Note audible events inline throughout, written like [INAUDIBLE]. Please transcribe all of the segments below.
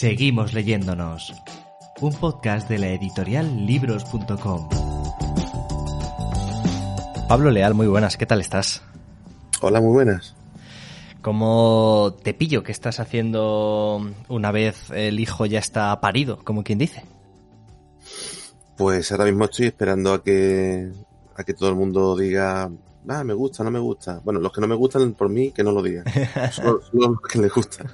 Seguimos leyéndonos. Un podcast de la editorial libros.com. Pablo Leal, muy buenas, ¿qué tal estás? Hola, muy buenas. ¿Cómo te pillo que estás haciendo una vez el hijo ya está parido, como quien dice? Pues ahora mismo estoy esperando a que a que todo el mundo diga, ah, me gusta, no me gusta. Bueno, los que no me gustan por mí, que no lo digan. [LAUGHS] Solo, los que les gusta.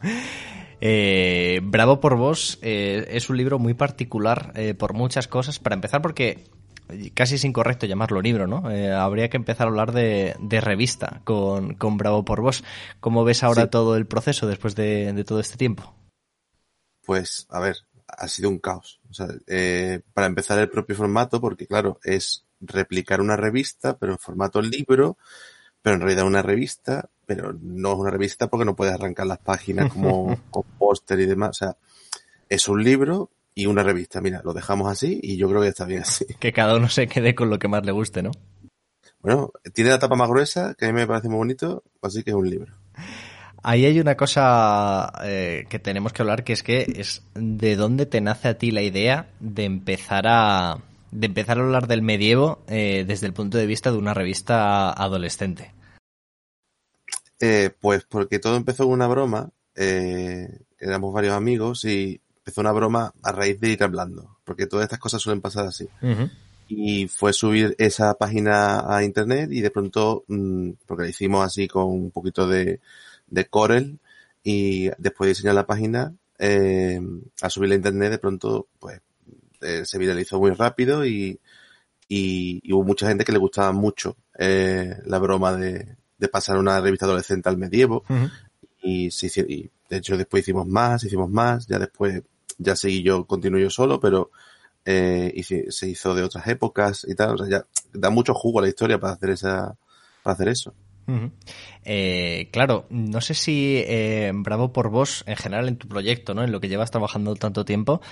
[LAUGHS] Eh, Bravo por vos eh, es un libro muy particular eh, por muchas cosas. Para empezar, porque casi es incorrecto llamarlo libro, ¿no? Eh, habría que empezar a hablar de, de revista con, con, Bravo por vos. ¿Cómo ves ahora sí. todo el proceso después de, de, todo este tiempo? Pues, a ver, ha sido un caos. O sea, eh, para empezar el propio formato, porque claro, es replicar una revista, pero en formato libro, pero en realidad una revista, pero no es una revista porque no puedes arrancar las páginas [LAUGHS] como con póster y demás. O sea, es un libro y una revista. Mira, lo dejamos así y yo creo que está bien así. Que cada uno se quede con lo que más le guste, ¿no? Bueno, tiene la tapa más gruesa, que a mí me parece muy bonito, así que es un libro. Ahí hay una cosa eh, que tenemos que hablar, que es que es de dónde te nace a ti la idea de empezar a de empezar a hablar del medievo eh, desde el punto de vista de una revista adolescente. Eh, pues porque todo empezó con una broma. Eh, éramos varios amigos y empezó una broma a raíz de ir hablando, porque todas estas cosas suelen pasar así. Uh -huh. Y fue subir esa página a internet y de pronto, mmm, porque la hicimos así con un poquito de, de Corel y después de diseñar la página, eh, a subirla a internet de pronto, pues, eh, se viralizó muy rápido y, y, y, hubo mucha gente que le gustaba mucho eh, la broma de, de, pasar una revista adolescente al medievo. Uh -huh. y, se, y de hecho después hicimos más, hicimos más, ya después ya seguí yo, continué yo solo, pero eh, y se, se, hizo de otras épocas y tal, o sea, ya da mucho jugo a la historia para hacer esa, para hacer eso. Uh -huh. eh, claro, no sé si eh, bravo por vos en general en tu proyecto, ¿no? En lo que llevas trabajando tanto tiempo.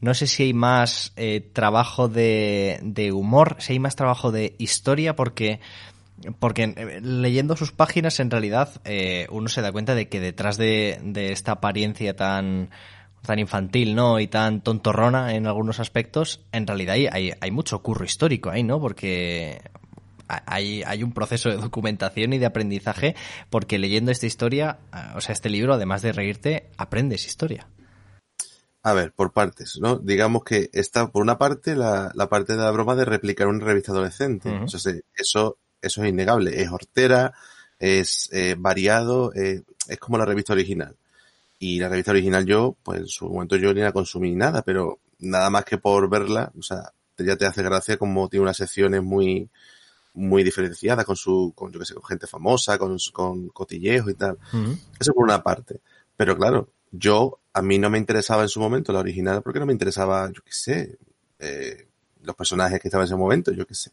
No sé si hay más eh, trabajo de, de, humor, si hay más trabajo de historia, porque porque eh, leyendo sus páginas en realidad eh, uno se da cuenta de que detrás de, de esta apariencia tan tan infantil, ¿no? Y tan tontorrona en algunos aspectos, en realidad hay, hay, hay mucho curro histórico ahí, ¿no? Porque hay, hay un proceso de documentación y de aprendizaje, porque leyendo esta historia, o sea, este libro, además de reírte, aprendes historia. A ver, por partes, ¿no? Digamos que está, por una parte, la, la parte de la broma de replicar una revista adolescente. Uh -huh. o sea, eso, eso es innegable. Es hortera, es eh, variado, eh, es como la revista original. Y la revista original yo, pues en su momento yo ni la consumí nada, pero nada más que por verla, o sea, ya te hace gracia como tiene unas secciones muy, muy diferenciadas con su, con yo que sé, con gente famosa, con, con cotilleos y tal. Uh -huh. Eso por una parte. Pero claro, yo, a mí no me interesaba en su momento la original porque no me interesaba, yo qué sé, eh, los personajes que estaban en ese momento, yo qué sé,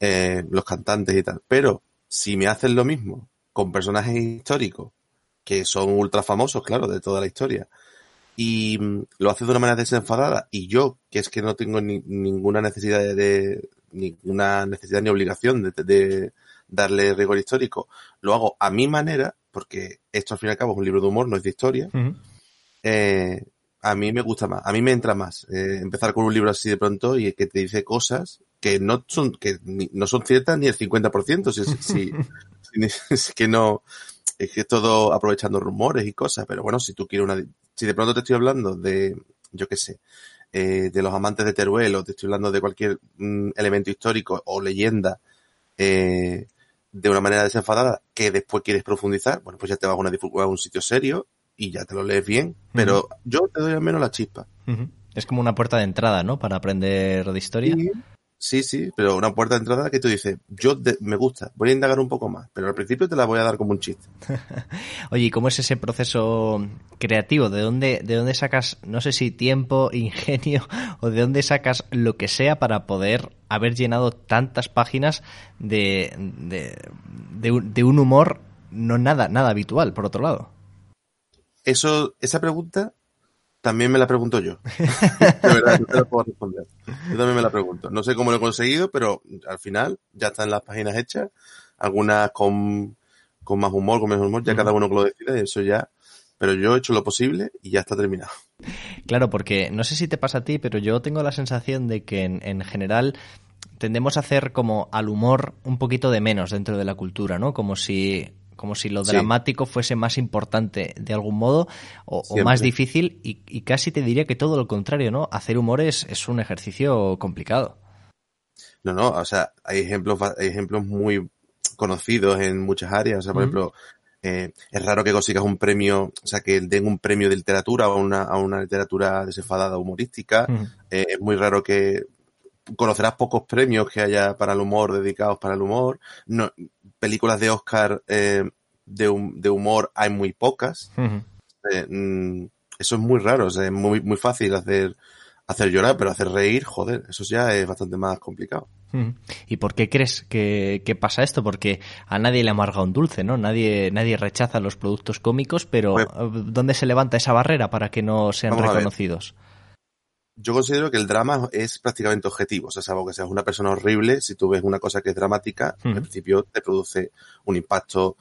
eh, los cantantes y tal. Pero si me hacen lo mismo con personajes históricos que son ultra famosos, claro, de toda la historia, y mm, lo hace de una manera desenfadada, y yo, que es que no tengo ni, ninguna necesidad de, de, ninguna necesidad ni obligación de, de, darle rigor histórico, lo hago a mi manera, porque esto al fin y al cabo es un libro de humor, no es de historia, uh -huh. eh, a mí me gusta más, a mí me entra más eh, empezar con un libro así de pronto y que te dice cosas que no son, que ni, no son ciertas ni el 50%, si, si, [LAUGHS] si, si, que no, es que todo aprovechando rumores y cosas, pero bueno, si tú quieres una, si de pronto te estoy hablando de, yo qué sé, eh, de los amantes de Teruel o te estoy hablando de cualquier mm, elemento histórico o leyenda, eh, de una manera desenfadada que después quieres profundizar, bueno, pues ya te vas a, una, a un sitio serio y ya te lo lees bien, pero uh -huh. yo te doy al menos la chispa. Uh -huh. Es como una puerta de entrada, ¿no? Para aprender de historia. Sí, Sí, sí, pero una puerta de entrada que tú dices, yo de, me gusta, voy a indagar un poco más, pero al principio te la voy a dar como un chiste. [LAUGHS] Oye, ¿y cómo es ese proceso creativo? ¿De dónde, ¿De dónde sacas, no sé si tiempo, [LAUGHS] ingenio, o de dónde sacas lo que sea para poder haber llenado tantas páginas de, de, de, de un humor no nada, nada habitual, por otro lado? Eso, esa pregunta también me la pregunto yo. [LAUGHS] De verdad, no te la puedo responder. Yo también me la pregunto. No sé cómo lo he conseguido, pero al final ya están las páginas hechas. Algunas con, con más humor, con menos humor, ya cada uno que lo decide, eso ya. pero yo he hecho lo posible y ya está terminado. Claro, porque no sé si te pasa a ti, pero yo tengo la sensación de que en, en general tendemos a hacer como al humor un poquito de menos dentro de la cultura, ¿no? Como si como si lo dramático fuese más importante de algún modo o, más difícil y, casi te diría que todo lo contrario, ¿no? Hacer humor es, es un ejercicio complicado. No, no, o sea, hay ejemplos, hay ejemplos muy conocidos en muchas áreas, o sea, por ejemplo, eh, es raro que consigas un premio, o sea, que den un premio de literatura o una, a una literatura desenfadada humorística. Eh, es muy raro que conocerás pocos premios que haya para el humor dedicados para el humor. No, películas de Oscar eh, de, de, humor hay muy pocas. Eh, mm, eso es muy raro, es muy, muy fácil hacer, hacer llorar, pero hacer reír, joder, eso ya es bastante más complicado. ¿Y por qué crees que, pasa esto? Porque a nadie le amarga un dulce, ¿no? Nadie, nadie rechaza los productos cómicos, pero pues ¿dónde se levanta esa barrera para que no sean reconocidos? Yo considero que el drama es prácticamente objetivo. O sea, salvo que seas una persona horrible, si tú ves una cosa que es dramática, en principio te produce un impacto,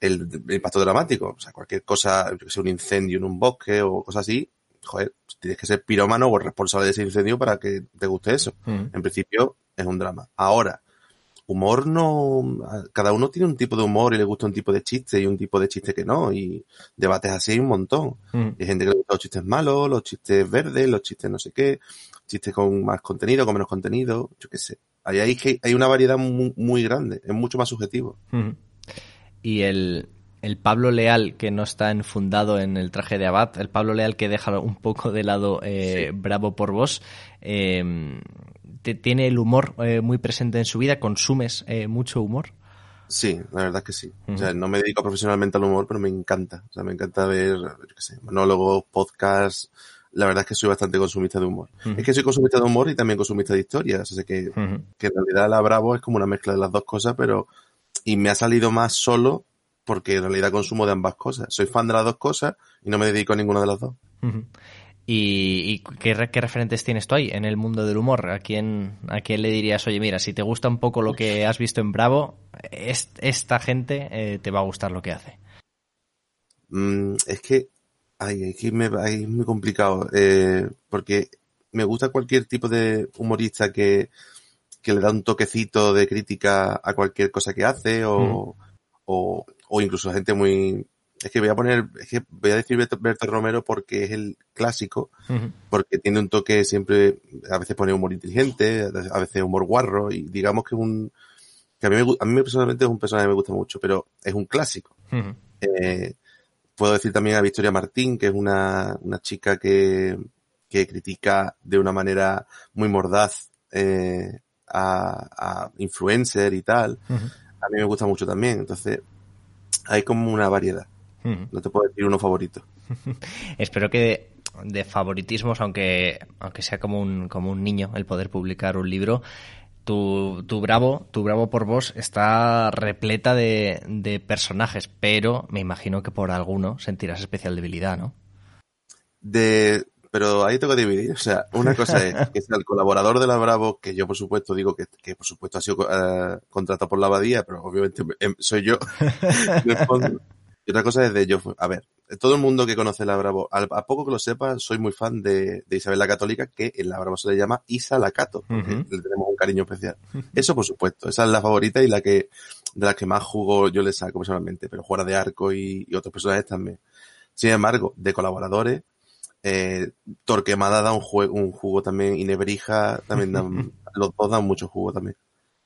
el, impacto dramático. O sea, cualquier cosa, que sea un incendio en un bosque o cosas así, joder, pues tienes que ser pirómano o responsable de ese incendio para que te guste eso. En principio es un drama. Ahora, humor no, cada uno tiene un tipo de humor y le gusta un tipo de chiste y un tipo de chiste que no, y debates así hay un montón. Mm. Hay gente que le gusta los chistes malos, los chistes verdes, los chistes no sé qué, chistes con más contenido, con menos contenido, yo qué sé. Ahí hay, hay una variedad muy, grande, es mucho más subjetivo. Mm. Y el, el Pablo Leal que no está enfundado en el traje de Abad, el Pablo Leal que deja un poco de lado eh, Bravo por vos, eh, tiene el humor eh, muy presente en su vida, consumes eh, mucho humor. Sí, la verdad es que sí. O sea, no me dedico profesionalmente al humor, pero me encanta. O sea, me encanta ver, yo qué sé, monólogos, podcasts. La verdad es que soy bastante consumista de humor. Es que soy consumista de humor y también consumista de historias. O sea, que, que en realidad la Bravo es como una mezcla de las dos cosas, pero... Y me ha salido más solo porque en realidad consumo de ambas cosas. Soy fan de las dos cosas y no me dedico a ninguna de las dos. ¿Y, qué, referentes tienes tú ahí en el mundo del humor? ¿A quién, ¿A quién le dirías, oye, mira, si te gusta un poco lo que has visto en Bravo, esta gente eh, te va a gustar lo que hace? Mm, es que, ay, es, me, es muy complicado, eh, porque me gusta cualquier tipo de humorista que, que le da un toquecito de crítica a cualquier cosa que hace o, mm. o, o incluso gente muy es que voy a poner, es que voy a decir Berto, Romero porque es el clásico, porque tiene un toque siempre, a veces pone humor inteligente, a veces humor guarro, y digamos que es un, que a mí, a mí personalmente es un personaje que me gusta mucho, pero es un clásico. eh, puedo decir también a Victoria Martín, que es una, una chica que, que critica de una manera muy mordaz eh, a, a influencer y tal. A mí me gusta mucho también, entonces hay como una variedad. No te puedo decir uno favorito. [LAUGHS] Espero que de, favoritismos, aunque, aunque sea como un, como un niño el poder publicar un libro, tu, tu Bravo, tu Bravo por vos está repleta de, de personajes, pero me imagino que por alguno sentirás especial debilidad, ¿no? De, pero ahí tengo que dividir. O sea, una cosa es [LAUGHS] que sea el colaborador de la Bravo, que yo por supuesto digo que, que por supuesto ha sido uh, contratado por la abadía, pero obviamente em, soy yo. [LAUGHS] Y otra cosa es de yo, a ver, todo el mundo que conoce la Bravo, a, poco que lo sepa, soy muy fan de, Isabel la Católica, que en la Bravo se le llama Isa la Cato, le tenemos un cariño especial. [LAUGHS] Eso por supuesto, esa es la favorita y la que, de las que más jugo yo le saco personalmente, pero fuera de arco y, otros personajes también. Sin embargo, de colaboradores, eh, Torquemada da un, juego, un jugo también y Nebrija también dan, [LAUGHS] los dos dan mucho jugo también.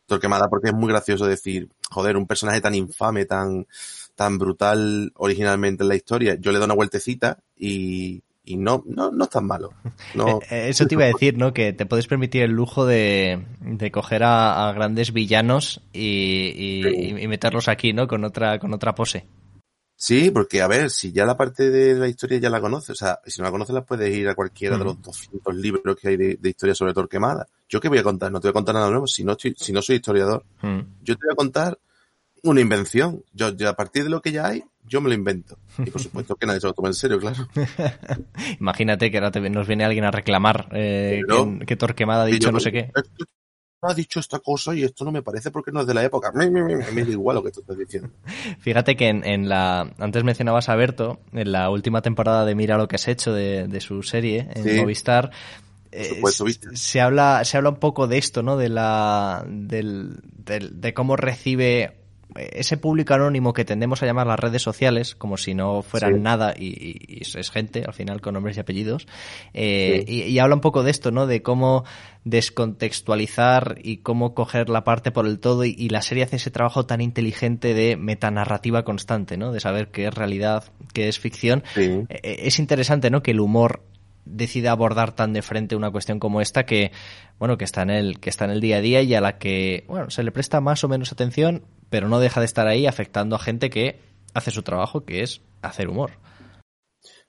Torquemada porque es muy gracioso decir, joder, un personaje tan infame, tan, tan brutal originalmente en la historia, yo le doy una vueltecita y, y no, no, no es tan malo. [LAUGHS] No. Eh, eh, eso te iba a decir, ¿no? Que te puedes permitir el lujo de, de coger a, grandes villanos y, y, meterlos aquí, ¿no? Con otra, con otra pose. Sí, porque a ver, si ya la parte de la historia ya la conoces, o sea, si no la conoces la puedes ir a cualquiera de los 200 libros que hay de, historia sobre Torquemada. ¿Yo qué voy a contar? No te voy a contar nada nuevo si no, estoy, si no soy historiador. Yo te voy a contar una invención. Yo, a partir de lo que ya hay, yo me lo invento. Y por [LAUGHS] supuesto que nadie se lo toma en serio, claro. [LAUGHS] Imagínate que ahora nos viene alguien a reclamar eh, que, Torquemada ha dicho no sé qué. ha dicho esta cosa y esto no me parece porque no es de la época. [LAUGHS] Me, da igual lo que tú estás diciendo. Fíjate que en, la, antes mencionabas a Berto, en la última temporada de Mira lo que has hecho de, su serie en Movistar, eh, se habla se habla un poco de esto, ¿no? De la del, de cómo recibe ese público anónimo que tendemos a llamar las redes sociales, como si no fueran nada y, es gente, al final, con nombres y apellidos, eh, y, habla un poco de esto, ¿no? De cómo descontextualizar y cómo coger la parte por el todo y, la serie hace ese trabajo tan inteligente de metanarrativa constante, ¿no? De saber qué es realidad, qué es ficción. Eh, es interesante, ¿no? Que el humor decida abordar tan de frente una cuestión como esta que bueno que está en el que está en el día a día y a la que bueno se le presta más o menos atención pero no deja de estar ahí afectando a gente que hace su trabajo que es hacer humor.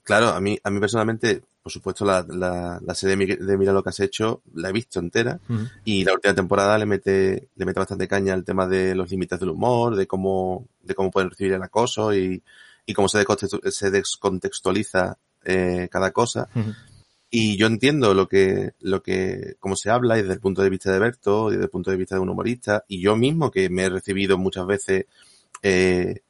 Claro a mí a mí personalmente por supuesto la, la, serie de Mira lo que has hecho la he visto entera y la última temporada le mete le mete bastante caña al tema de los límites del humor de cómo de cómo pueden recibir el acoso y, y cómo se descontextualiza eh, cada cosa. Y yo entiendo lo que, lo que, cómo se habla y desde el punto de vista de Berto y desde el punto de vista de un humorista. Y yo mismo que me he recibido muchas veces, eh,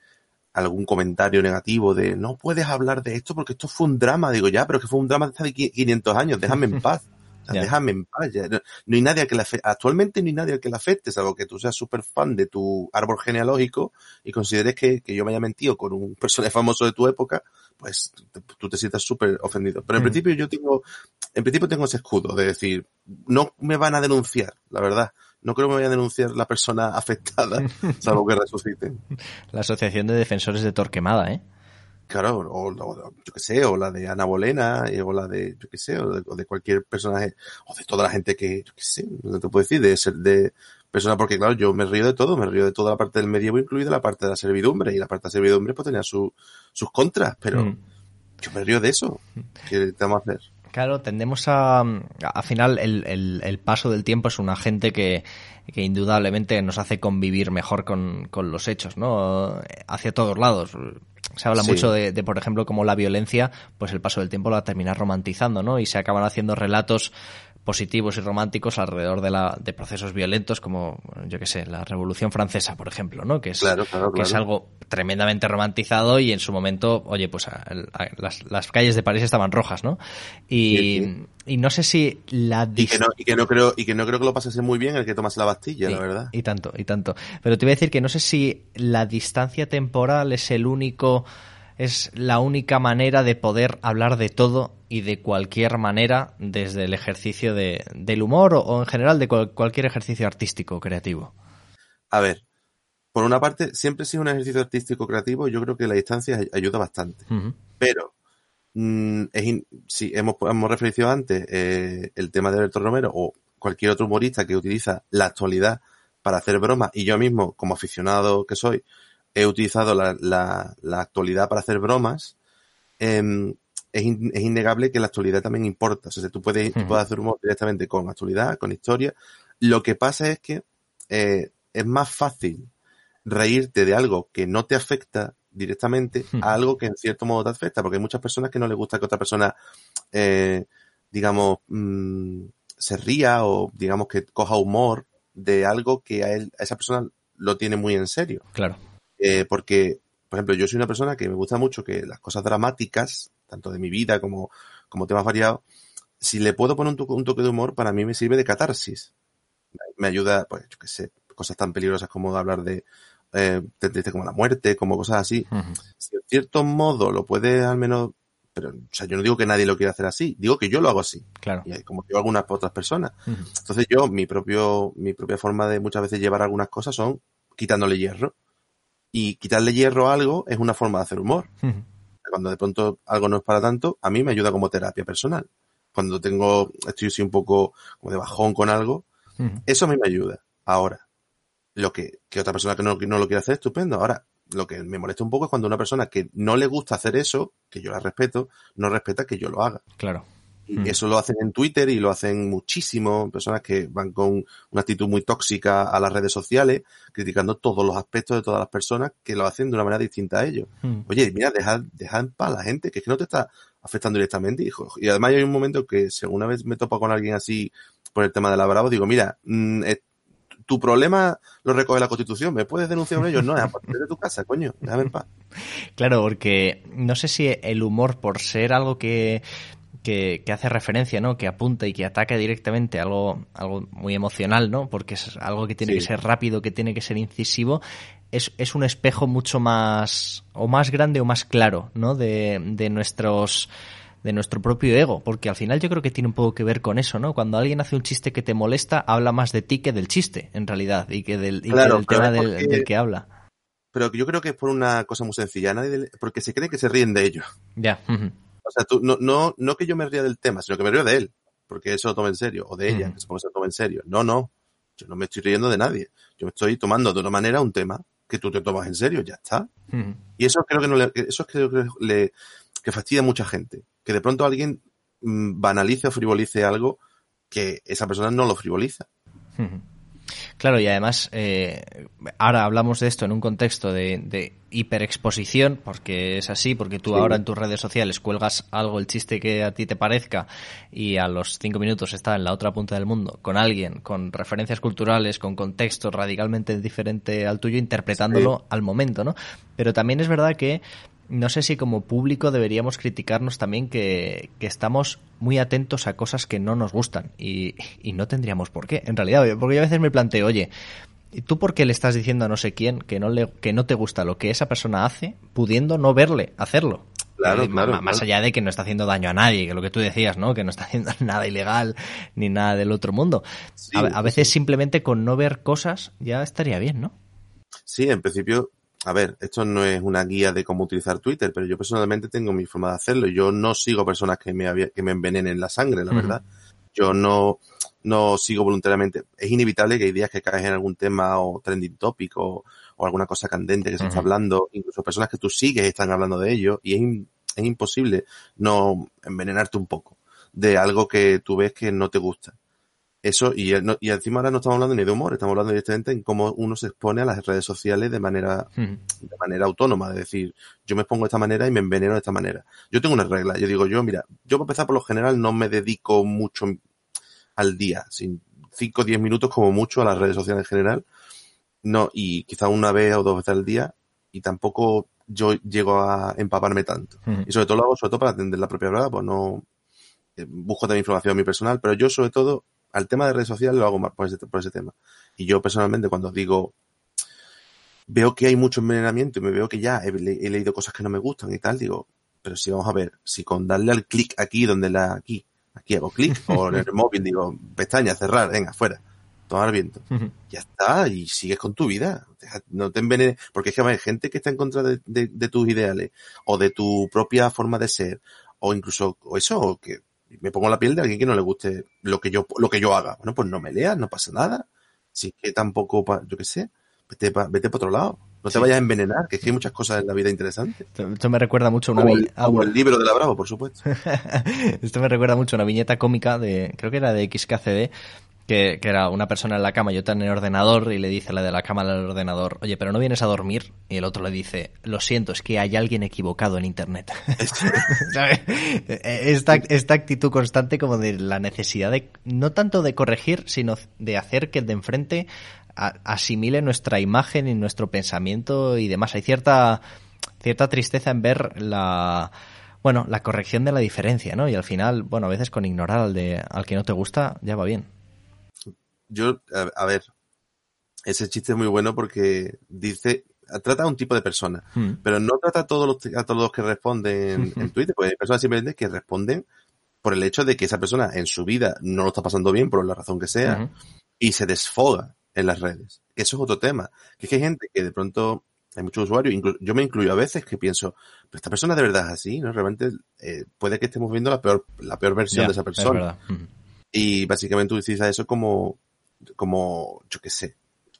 algún comentario negativo de no puedes hablar de esto porque esto fue un drama. Digo, ya, pero que fue un drama de hace 500 años, déjame en [LAUGHS] paz. Déjame en paz. No, hay nadie que la afecte. Actualmente no hay nadie que la afecte, salvo que tú seas súper fan de tu árbol genealógico y consideres que, que, yo me haya mentido con un [LAUGHS] personaje famoso de tu época pues tú te sientas súper ofendido. Pero en mm. principio yo tengo, en principio tengo ese escudo de decir, no me van a denunciar, la verdad. No creo que me vaya a denunciar la persona [LAUGHS] afectada, salvo que resuciten. [LAUGHS] La Asociación de Defensores de Torquemada, ¿eh? Claro, o, yo qué sé, o la de Ana Bolena, o la de, yo qué sé, o de, cualquier personaje, o de toda la gente que, yo qué sé, no te puedo decir, de ser, de, persona, porque claro, yo me río de todo, me río de toda la parte del medievo, incluida la parte de la servidumbre, y la parte de la servidumbre pues tenía sus contras, pero mm. yo me río de eso. ¿Qué vamos a hacer? Claro, tendemos a, al final el, el, paso del tiempo es un agente que, que indudablemente nos hace convivir mejor con, con, los hechos, ¿no? Hacia todos lados. Se habla mucho de, de, por ejemplo, como la violencia, pues el paso del tiempo la termina romantizando, ¿no? Y se acaban haciendo relatos positivos y románticos alrededor de, la, de procesos violentos como, yo qué sé, la Revolución Francesa, por ejemplo, ¿no? Que es, Que es algo tremendamente romantizado y en su momento, oye, pues las, las, calles de París estaban rojas, ¿no? Y, y no sé si la... Y que, no, y que no creo y que no creo que lo pasase muy bien el que tomase la Bastilla, la verdad. Y tanto, y tanto. Pero te voy a decir que no sé si la distancia temporal es el único es la única manera de poder hablar de todo y de cualquier manera desde el ejercicio de, del humor o, en general de cualquier ejercicio artístico creativo. A ver, por una parte, siempre si es un ejercicio artístico creativo, yo creo que la distancia ayuda bastante. Pero, mm, si hemos, hemos referido antes eh, el tema de Alberto Romero o cualquier otro humorista que utiliza la actualidad para hacer bromas, y yo mismo, como aficionado que soy, he utilizado la, la, la actualidad para hacer bromas, eh, es, es, innegable que la actualidad también importa. O sea, tú puedes, tú puedes hacer humor directamente con actualidad, con historia. Lo que pasa es que eh, es más fácil reírte de algo que no te afecta directamente a algo que en cierto modo te afecta, porque hay muchas personas que no les gusta que otra persona, eh, digamos, mmm, se ría o digamos que coja humor de algo que a, él, a esa persona lo tiene muy en serio. Claro. Eh, porque, por ejemplo, yo soy una persona que me gusta mucho que las cosas dramáticas, tanto de mi vida como, como temas variados, si le puedo poner un, toque de humor, para mí me sirve de catarsis. Me ayuda, pues, yo qué sé, cosas tan peligrosas como hablar de, eh, como la muerte, como cosas así. Si en cierto modo lo puede al menos, pero, o sea, yo no digo que nadie lo quiera hacer así, digo que yo lo hago así. Claro. Y como yo algunas otras personas. Entonces yo, mi propio, mi propia forma de muchas veces llevar algunas cosas son quitándole hierro. Y quitarle hierro a algo es una forma de hacer humor. Cuando de pronto algo no es para tanto, a mí me ayuda como terapia personal. Cuando tengo, estoy así un poco como de bajón con algo, eso a mí me ayuda. Ahora, lo que, que otra persona que no, no lo quiere hacer, estupendo. Ahora, lo que me molesta un poco es cuando una persona que no le gusta hacer eso, que yo la respeto, no respeta que yo lo haga. Claro. Y mm. eso lo hacen en Twitter y lo hacen muchísimo, personas que van con una actitud muy tóxica a las redes sociales, criticando todos los aspectos de todas las personas que lo hacen de una manera distinta a ellos. Mm. Oye, mira, deja, deja en paz a la gente, que es que no te está afectando directamente. Hijo. Y además hay un momento que si alguna vez me topo con alguien así por el tema de la Bravo, digo, mira, mm, tu problema lo recoge la Constitución, ¿me puedes denunciar por ellos? No, es a partir de tu casa, coño, déjame en paz. [LAUGHS] Claro, porque no sé si el humor, por ser algo que, que, hace referencia, ¿no? Que apunta y que ataca directamente algo, algo muy emocional, ¿no? Porque es algo que tiene que ser rápido, que tiene que ser incisivo. Es, es, un espejo mucho más, o más grande o más claro, ¿no? De, de nuestros, de nuestro propio ego, porque al final yo creo que tiene un poco que ver con eso, ¿no? Cuando alguien hace un chiste que te molesta, habla más de ti que del chiste, en realidad, y que del, tema del, que habla. Pero yo creo que es por una cosa muy sencilla, nadie, porque se cree que se ríen de ellos. Ya. O sea, tú, no, no, no que yo me ría del tema, sino que me río de él, porque eso lo toma en serio, o de ella, que se toma en serio. No, no, yo no me estoy riendo de nadie. Yo me estoy tomando de una manera un tema que tú te tomas en serio, ya está. Y eso creo que no le, eso creo que le, que fastidia a mucha gente que de pronto alguien mm, banalice o frivolice algo que esa persona no lo frivoliza. Claro, y además, eh, ahora hablamos de esto en un contexto de, hiperexposición, porque es así, porque tú ahora en tus redes sociales cuelgas algo, el chiste que a ti te parezca, y a los cinco minutos está en la otra punta del mundo, con alguien, con referencias culturales, con contexto radicalmente diferente al tuyo, interpretándolo al momento, ¿no? Pero también es verdad que no sé si como público deberíamos criticarnos también que, estamos muy atentos a cosas que no nos gustan y, no tendríamos por qué, en realidad, porque yo a veces me planteo, oye, ¿y tú por qué le estás diciendo a no sé quién que no, le, que no te gusta lo que esa persona hace, pudiendo no verle hacerlo? Claro, eh, claro, más allá de que no está haciendo daño a nadie, que lo que tú decías, ¿no? Que no está haciendo [LAUGHS] nada ilegal ni nada del otro mundo. a, veces simplemente con no ver cosas ya estaría bien, ¿no? Sí, en principio a ver, esto no es una guía de cómo utilizar Twitter, pero yo personalmente tengo mi forma de hacerlo. Yo no sigo personas que me, que me envenenen la sangre, la verdad. Yo no, no sigo voluntariamente. Es inevitable que hay días que caes en algún tema o trending topic o, alguna cosa candente que se está hablando. Incluso personas que tú sigues están hablando de ello y es, es imposible no envenenarte un poco de algo que tú ves que no te gusta. Eso, y, y encima ahora no estamos hablando ni de humor, estamos hablando directamente en cómo uno se expone a las redes sociales de manera, de manera autónoma. Es decir, yo me expongo de esta manera y me enveneno de esta manera. Yo tengo una regla. Yo digo, yo, mira, yo para empezar por lo general no me dedico mucho al día, sin 5 o 10 minutos como mucho a las redes sociales en general. No, y quizá una vez o dos veces al día, y tampoco yo llego a empaparme tanto. Y sobre todo lo hago sobre todo para atender la propia verdad, pues no, eh, busco también información a mi personal, pero yo sobre todo al tema de redes sociales lo hago más por ese, por ese tema. Y yo personalmente cuando digo, veo que hay mucho envenenamiento y me veo que ya he, leído cosas que no me gustan y tal, digo, pero si vamos a ver, si con darle al clic aquí, donde la, aquí, aquí hago clic, o en el [LAUGHS] móvil digo, pestaña, cerrar, venga, fuera, tomar viento. Ya está, y sigues con tu vida. no te envenenes, porque es que hay gente que está en contra de, de, tus ideales, o de tu propia forma de ser, o incluso, o eso, o que me pongo la piel de alguien que no le guste lo que yo, lo que yo haga. Bueno, pues no me leas, no pasa nada. Si es que tampoco, yo qué sé, vete para vete otro lado. No te vayas a envenenar, que es que hay muchas cosas en la vida interesantes. Esto me recuerda mucho a una como, el, como el libro de la Bravo, por supuesto. [LAUGHS] Esto me recuerda mucho a una viñeta cómica de, creo que era de XKCD, que, que, era una persona en la cama y otra en el ordenador y le dice la de la cama al ordenador, oye, pero no vienes a dormir y el otro le dice, lo siento, es que hay alguien equivocado en Internet. [LAUGHS] esta, esta actitud constante como de la necesidad de, no tanto de corregir, sino de hacer que el de enfrente asimile nuestra imagen y nuestro pensamiento y demás. Hay cierta, cierta tristeza en ver la bueno, la corrección de la diferencia, ¿no? Y al final, bueno, a veces con ignorar al de al que no te gusta, ya va bien yo, a, ver, ese chiste es muy bueno porque dice, trata a un tipo de persona, hmm. pero no trata a todos los, a todos los que responden [LAUGHS] en Twitter, porque hay personas simplemente que responden por el hecho de que esa persona en su vida no lo está pasando bien, por la razón que sea, y se desfoga en las redes. Eso es otro tema. Que es que hay gente que de pronto, hay muchos usuarios, yo me incluyo a veces que pienso, pero esta persona de verdad es así, ¿no? Realmente eh, puede que estemos viendo la peor, la peor versión de esa persona. Y básicamente utiliza eso como, como, yo qué sé,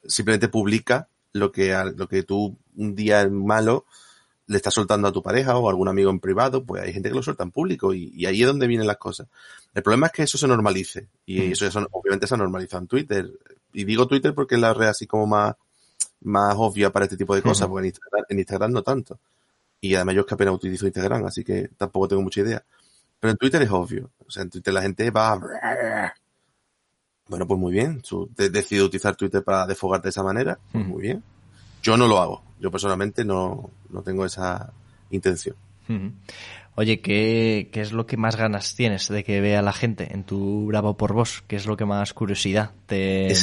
simplemente publica lo que, lo que tú un día malo le estás soltando a tu pareja o a algún amigo en privado, pues hay gente que lo suelta en público y, ahí es donde vienen las cosas. El problema es que eso se normalice y eso obviamente se ha normalizado en Twitter. Y digo Twitter porque es la red así como más, más obvia para este tipo de cosas, porque en Instagram, en Instagram no tanto. Y además yo es que apenas utilizo Instagram, así que tampoco tengo mucha idea. Pero en Twitter es obvio. O sea, en Twitter la gente va Bueno, pues muy bien. Tú decides utilizar Twitter para desfogarte de esa manera. Pues muy bien. Yo no lo hago. Yo personalmente no, no tengo esa intención. Oye, ¿qué, ¿qué, es lo que más ganas tienes de que vea la gente en tu Bravo por Vos? ¿Qué es lo que más curiosidad te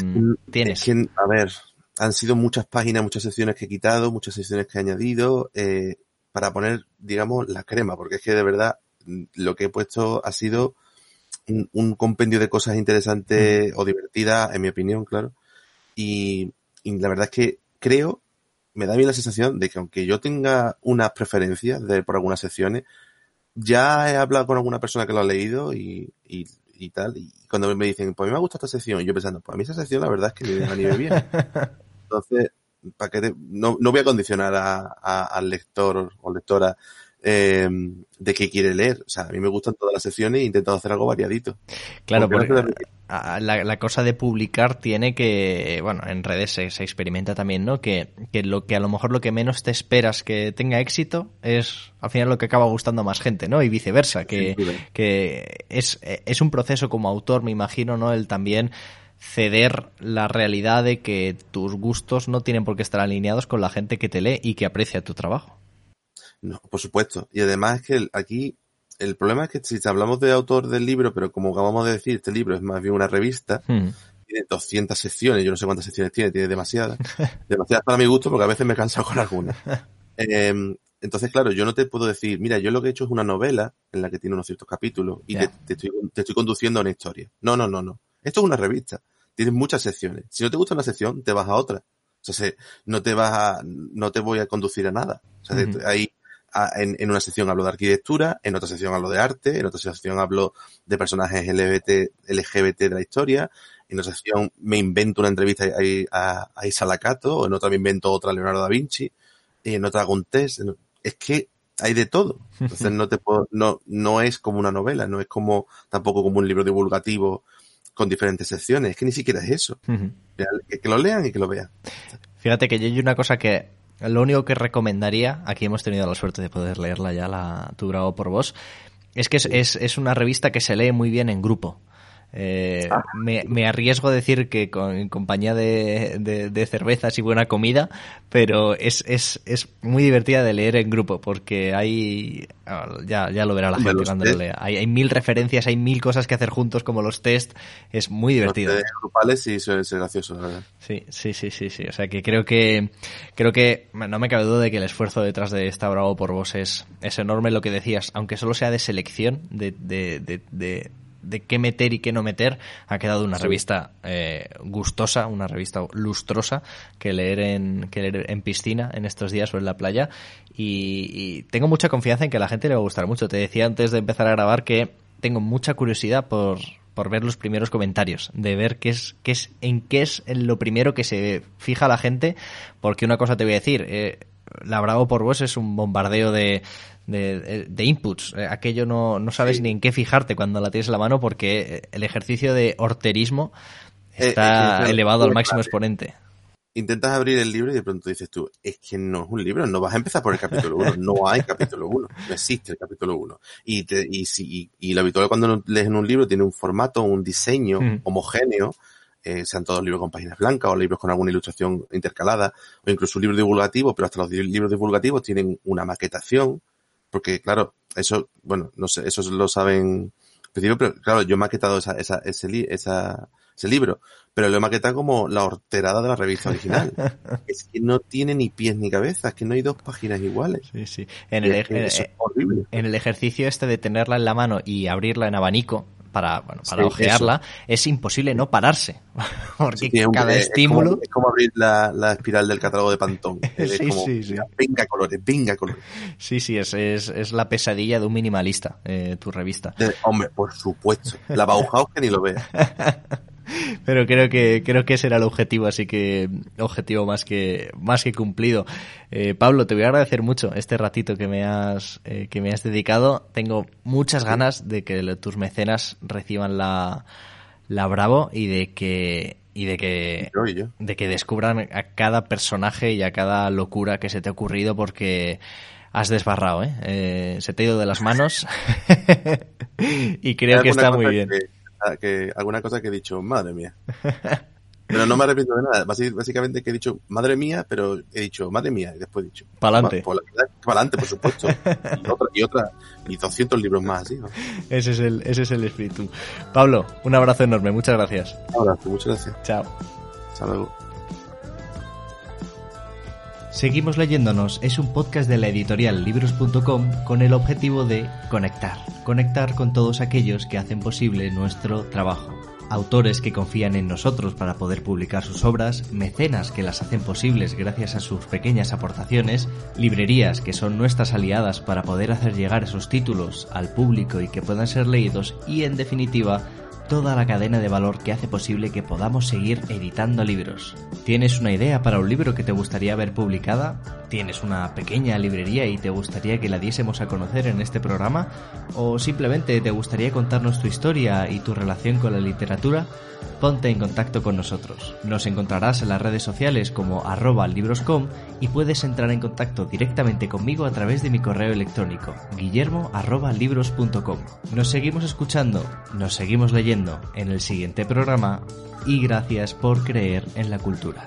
tienes? a ver, han sido muchas páginas, muchas secciones que he quitado, muchas secciones que he añadido, eh, para poner, digamos, la crema, porque es que de verdad lo que he puesto ha sido un, compendio de cosas interesantes o divertidas, en mi opinión, claro. Y, y, la verdad es que creo, me da bien la sensación de que aunque yo tenga unas preferencias de, por algunas secciones, ya he hablado con alguna persona que lo ha leído y, y, y tal, y cuando me dicen, pues a mí me gusta esta sección, y yo pensando, pues a mí esa sección la verdad es que me anime bien. [LAUGHS] Entonces, para que no, no voy a condicionar a, al lector o lectora eh, de qué quiere leer. O sea, a mí me gustan todas las secciones e he intentado hacer algo variadito. Claro, porque, la, la, cosa de publicar tiene que, bueno, en redes se, experimenta también, ¿no? Que, que, lo que a lo mejor lo que menos te esperas que tenga éxito es al final lo que acaba gustando a más gente, ¿no? Y viceversa, que, que es, es un proceso como autor, me imagino, ¿no? El también ceder la realidad de que tus gustos no tienen por qué estar alineados con la gente que te lee y que aprecia tu trabajo. No, por supuesto. Y además es que aquí el problema es que si hablamos de autor del libro, pero como acabamos de decir, este libro es más bien una revista, hmm. tiene 200 secciones, yo no sé cuántas secciones tiene, tiene demasiadas. [LAUGHS] demasiadas para mi gusto porque a veces me he cansado con algunas. [LAUGHS] Em, entonces, claro, yo no te puedo decir, mira, yo lo que he hecho es una novela en la que tiene unos ciertos capítulos y te, estoy, te estoy conduciendo a una historia. No, no, no, no. Esto es una revista. Tienes muchas secciones. Si no te gusta una sección, te vas a otra. O sea, no te vas a, no te voy a conducir a nada. O sea, ahí, en, en, una sección hablo de arquitectura, en otra sección hablo de arte, en otra sección hablo de personajes LGBT, LGBT de la historia, en otra sección me invento una entrevista a, a, Isa Lacato, o en otra me invento otra a Leonardo da Vinci, y en otra hago un test. Es que hay de todo. Entonces no te puedo, no, no es como una novela, no es como, tampoco como un libro divulgativo con diferentes secciones. Es que ni siquiera es eso. que, lo lean y que lo vean. Fíjate que yo hay una cosa que lo único que recomendaría, aquí hemos tenido la suerte de poder leerla ya, la Tu Bravo por Vos, es que es, es una revista que se lee muy bien en grupo. Eh, ah. me, arriesgo a decir que con, en compañía de, de, cervezas y buena comida, pero es, es, es muy divertida de leer en grupo porque hay, ah, ya, ya lo verá la gente cuando lo lea, hay, hay, mil referencias, hay mil cosas que hacer juntos como los test, es muy divertido. Los grupales sí suele ser gracioso, verdad. Sí, sí, sí, sí, sí, o sea que creo que, creo que no me cabe duda de que el esfuerzo detrás de esta Bravo por vos es, es enorme lo que decías, aunque solo sea de selección, de, de, de de qué meter y qué no meter, ha quedado una revista eh, gustosa, una revista lustrosa que leer en que leer en piscina en estos días o en la playa y, tengo mucha confianza en que a la gente le va a gustar mucho. Te decía antes de empezar a grabar que tengo mucha curiosidad por, por ver los primeros comentarios, de ver qué es, qué es, en qué es lo primero que se fija la gente, porque una cosa te voy a decir, eh, la Bravo por vos es un bombardeo de, de, de inputs. Eh, aquello no, no sabes ni en qué fijarte cuando la tienes en la mano porque el ejercicio de horterismo eh, está elevado al máximo exponente. Intentas abrir el libro y de pronto dices tú, es que no es un libro, no vas a empezar por el capítulo 1, no hay capítulo 1, no existe el capítulo 1. Y, te, y, si, y, lo habitual cuando lees en un libro tiene un formato, un diseño homogéneo, eh, sean todos libros con páginas blancas o libros con alguna ilustración intercalada, o incluso un libro divulgativo, pero hasta los libros divulgativos tienen una maquetación, porque claro, eso, bueno, no sé, eso lo saben pero claro, yo he maquetado esa, esa, ese, esa, ese libro, pero lo he maquetado como la horterada de la revista original. [LAUGHS] es que no tiene ni pies ni cabeza, es que no hay dos páginas iguales. Sí, sí. En el, horrible. en el ejercicio este de tenerla en la mano y abrirla en abanico, para, bueno, para ojearla, es imposible no pararse. [LAUGHS] Porque cada estímulo. Es como, abrir la, la, espiral del catálogo de Pantón. [LAUGHS] Es como, venga colores, venga colores. Sí, sí, es, es, es la pesadilla de un minimalista, eh, tu revista. hombre, por supuesto. La Bauhaus que ni lo ve. [LAUGHS] [LAUGHS] Pero creo que, creo que ese era el objetivo, así que objetivo más que, más que cumplido. Eh, Pablo, te voy a agradecer mucho este ratito que me has, eh, que me has dedicado. Tengo muchas ganas de que tus mecenas reciban la, la Bravo y de que, y de que, de que descubran a cada personaje y a cada locura que se te ha ocurrido porque has desbarrado, ¿eh? eh se te ha ido de las manos [LAUGHS] y creo que está muy bien que, alguna cosa que he dicho, madre mía. Pero no me arrepiento de nada. Básicamente que he dicho, madre mía, pero he dicho, madre mía, y después he dicho. Pa'lante. Para adelante, por supuesto. y otra, y otra, y 200 libros más así, ¿no? Ese es el, ese es el espíritu. Pablo, un abrazo enorme, muchas gracias. Un abrazo, muchas gracias. Chao. Hasta luego. Seguimos leyéndonos es un podcast de la editorial libros.com con el objetivo de conectar, conectar con todos aquellos que hacen posible nuestro trabajo. Autores que confían en nosotros para poder publicar sus obras, mecenas que las hacen posibles gracias a sus pequeñas aportaciones, librerías que son nuestras aliadas para poder hacer llegar esos títulos al público y que puedan ser leídos y en definitiva toda la cadena de valor que hace posible que podamos seguir editando libros. ¿Tienes una idea para un libro que te gustaría ver publicada? ¿Tienes una pequeña librería y te gustaría que la diésemos a conocer en este programa? ¿O simplemente te gustaría contarnos tu historia y tu relación con la literatura? Ponte en contacto con nosotros. Nos encontrarás en las redes sociales como arroba libroscom y puedes entrar en contacto directamente conmigo a través de mi correo electrónico guillermo arroba libros.com. Nos seguimos escuchando, nos seguimos leyendo en el siguiente programa y gracias por creer en la cultura.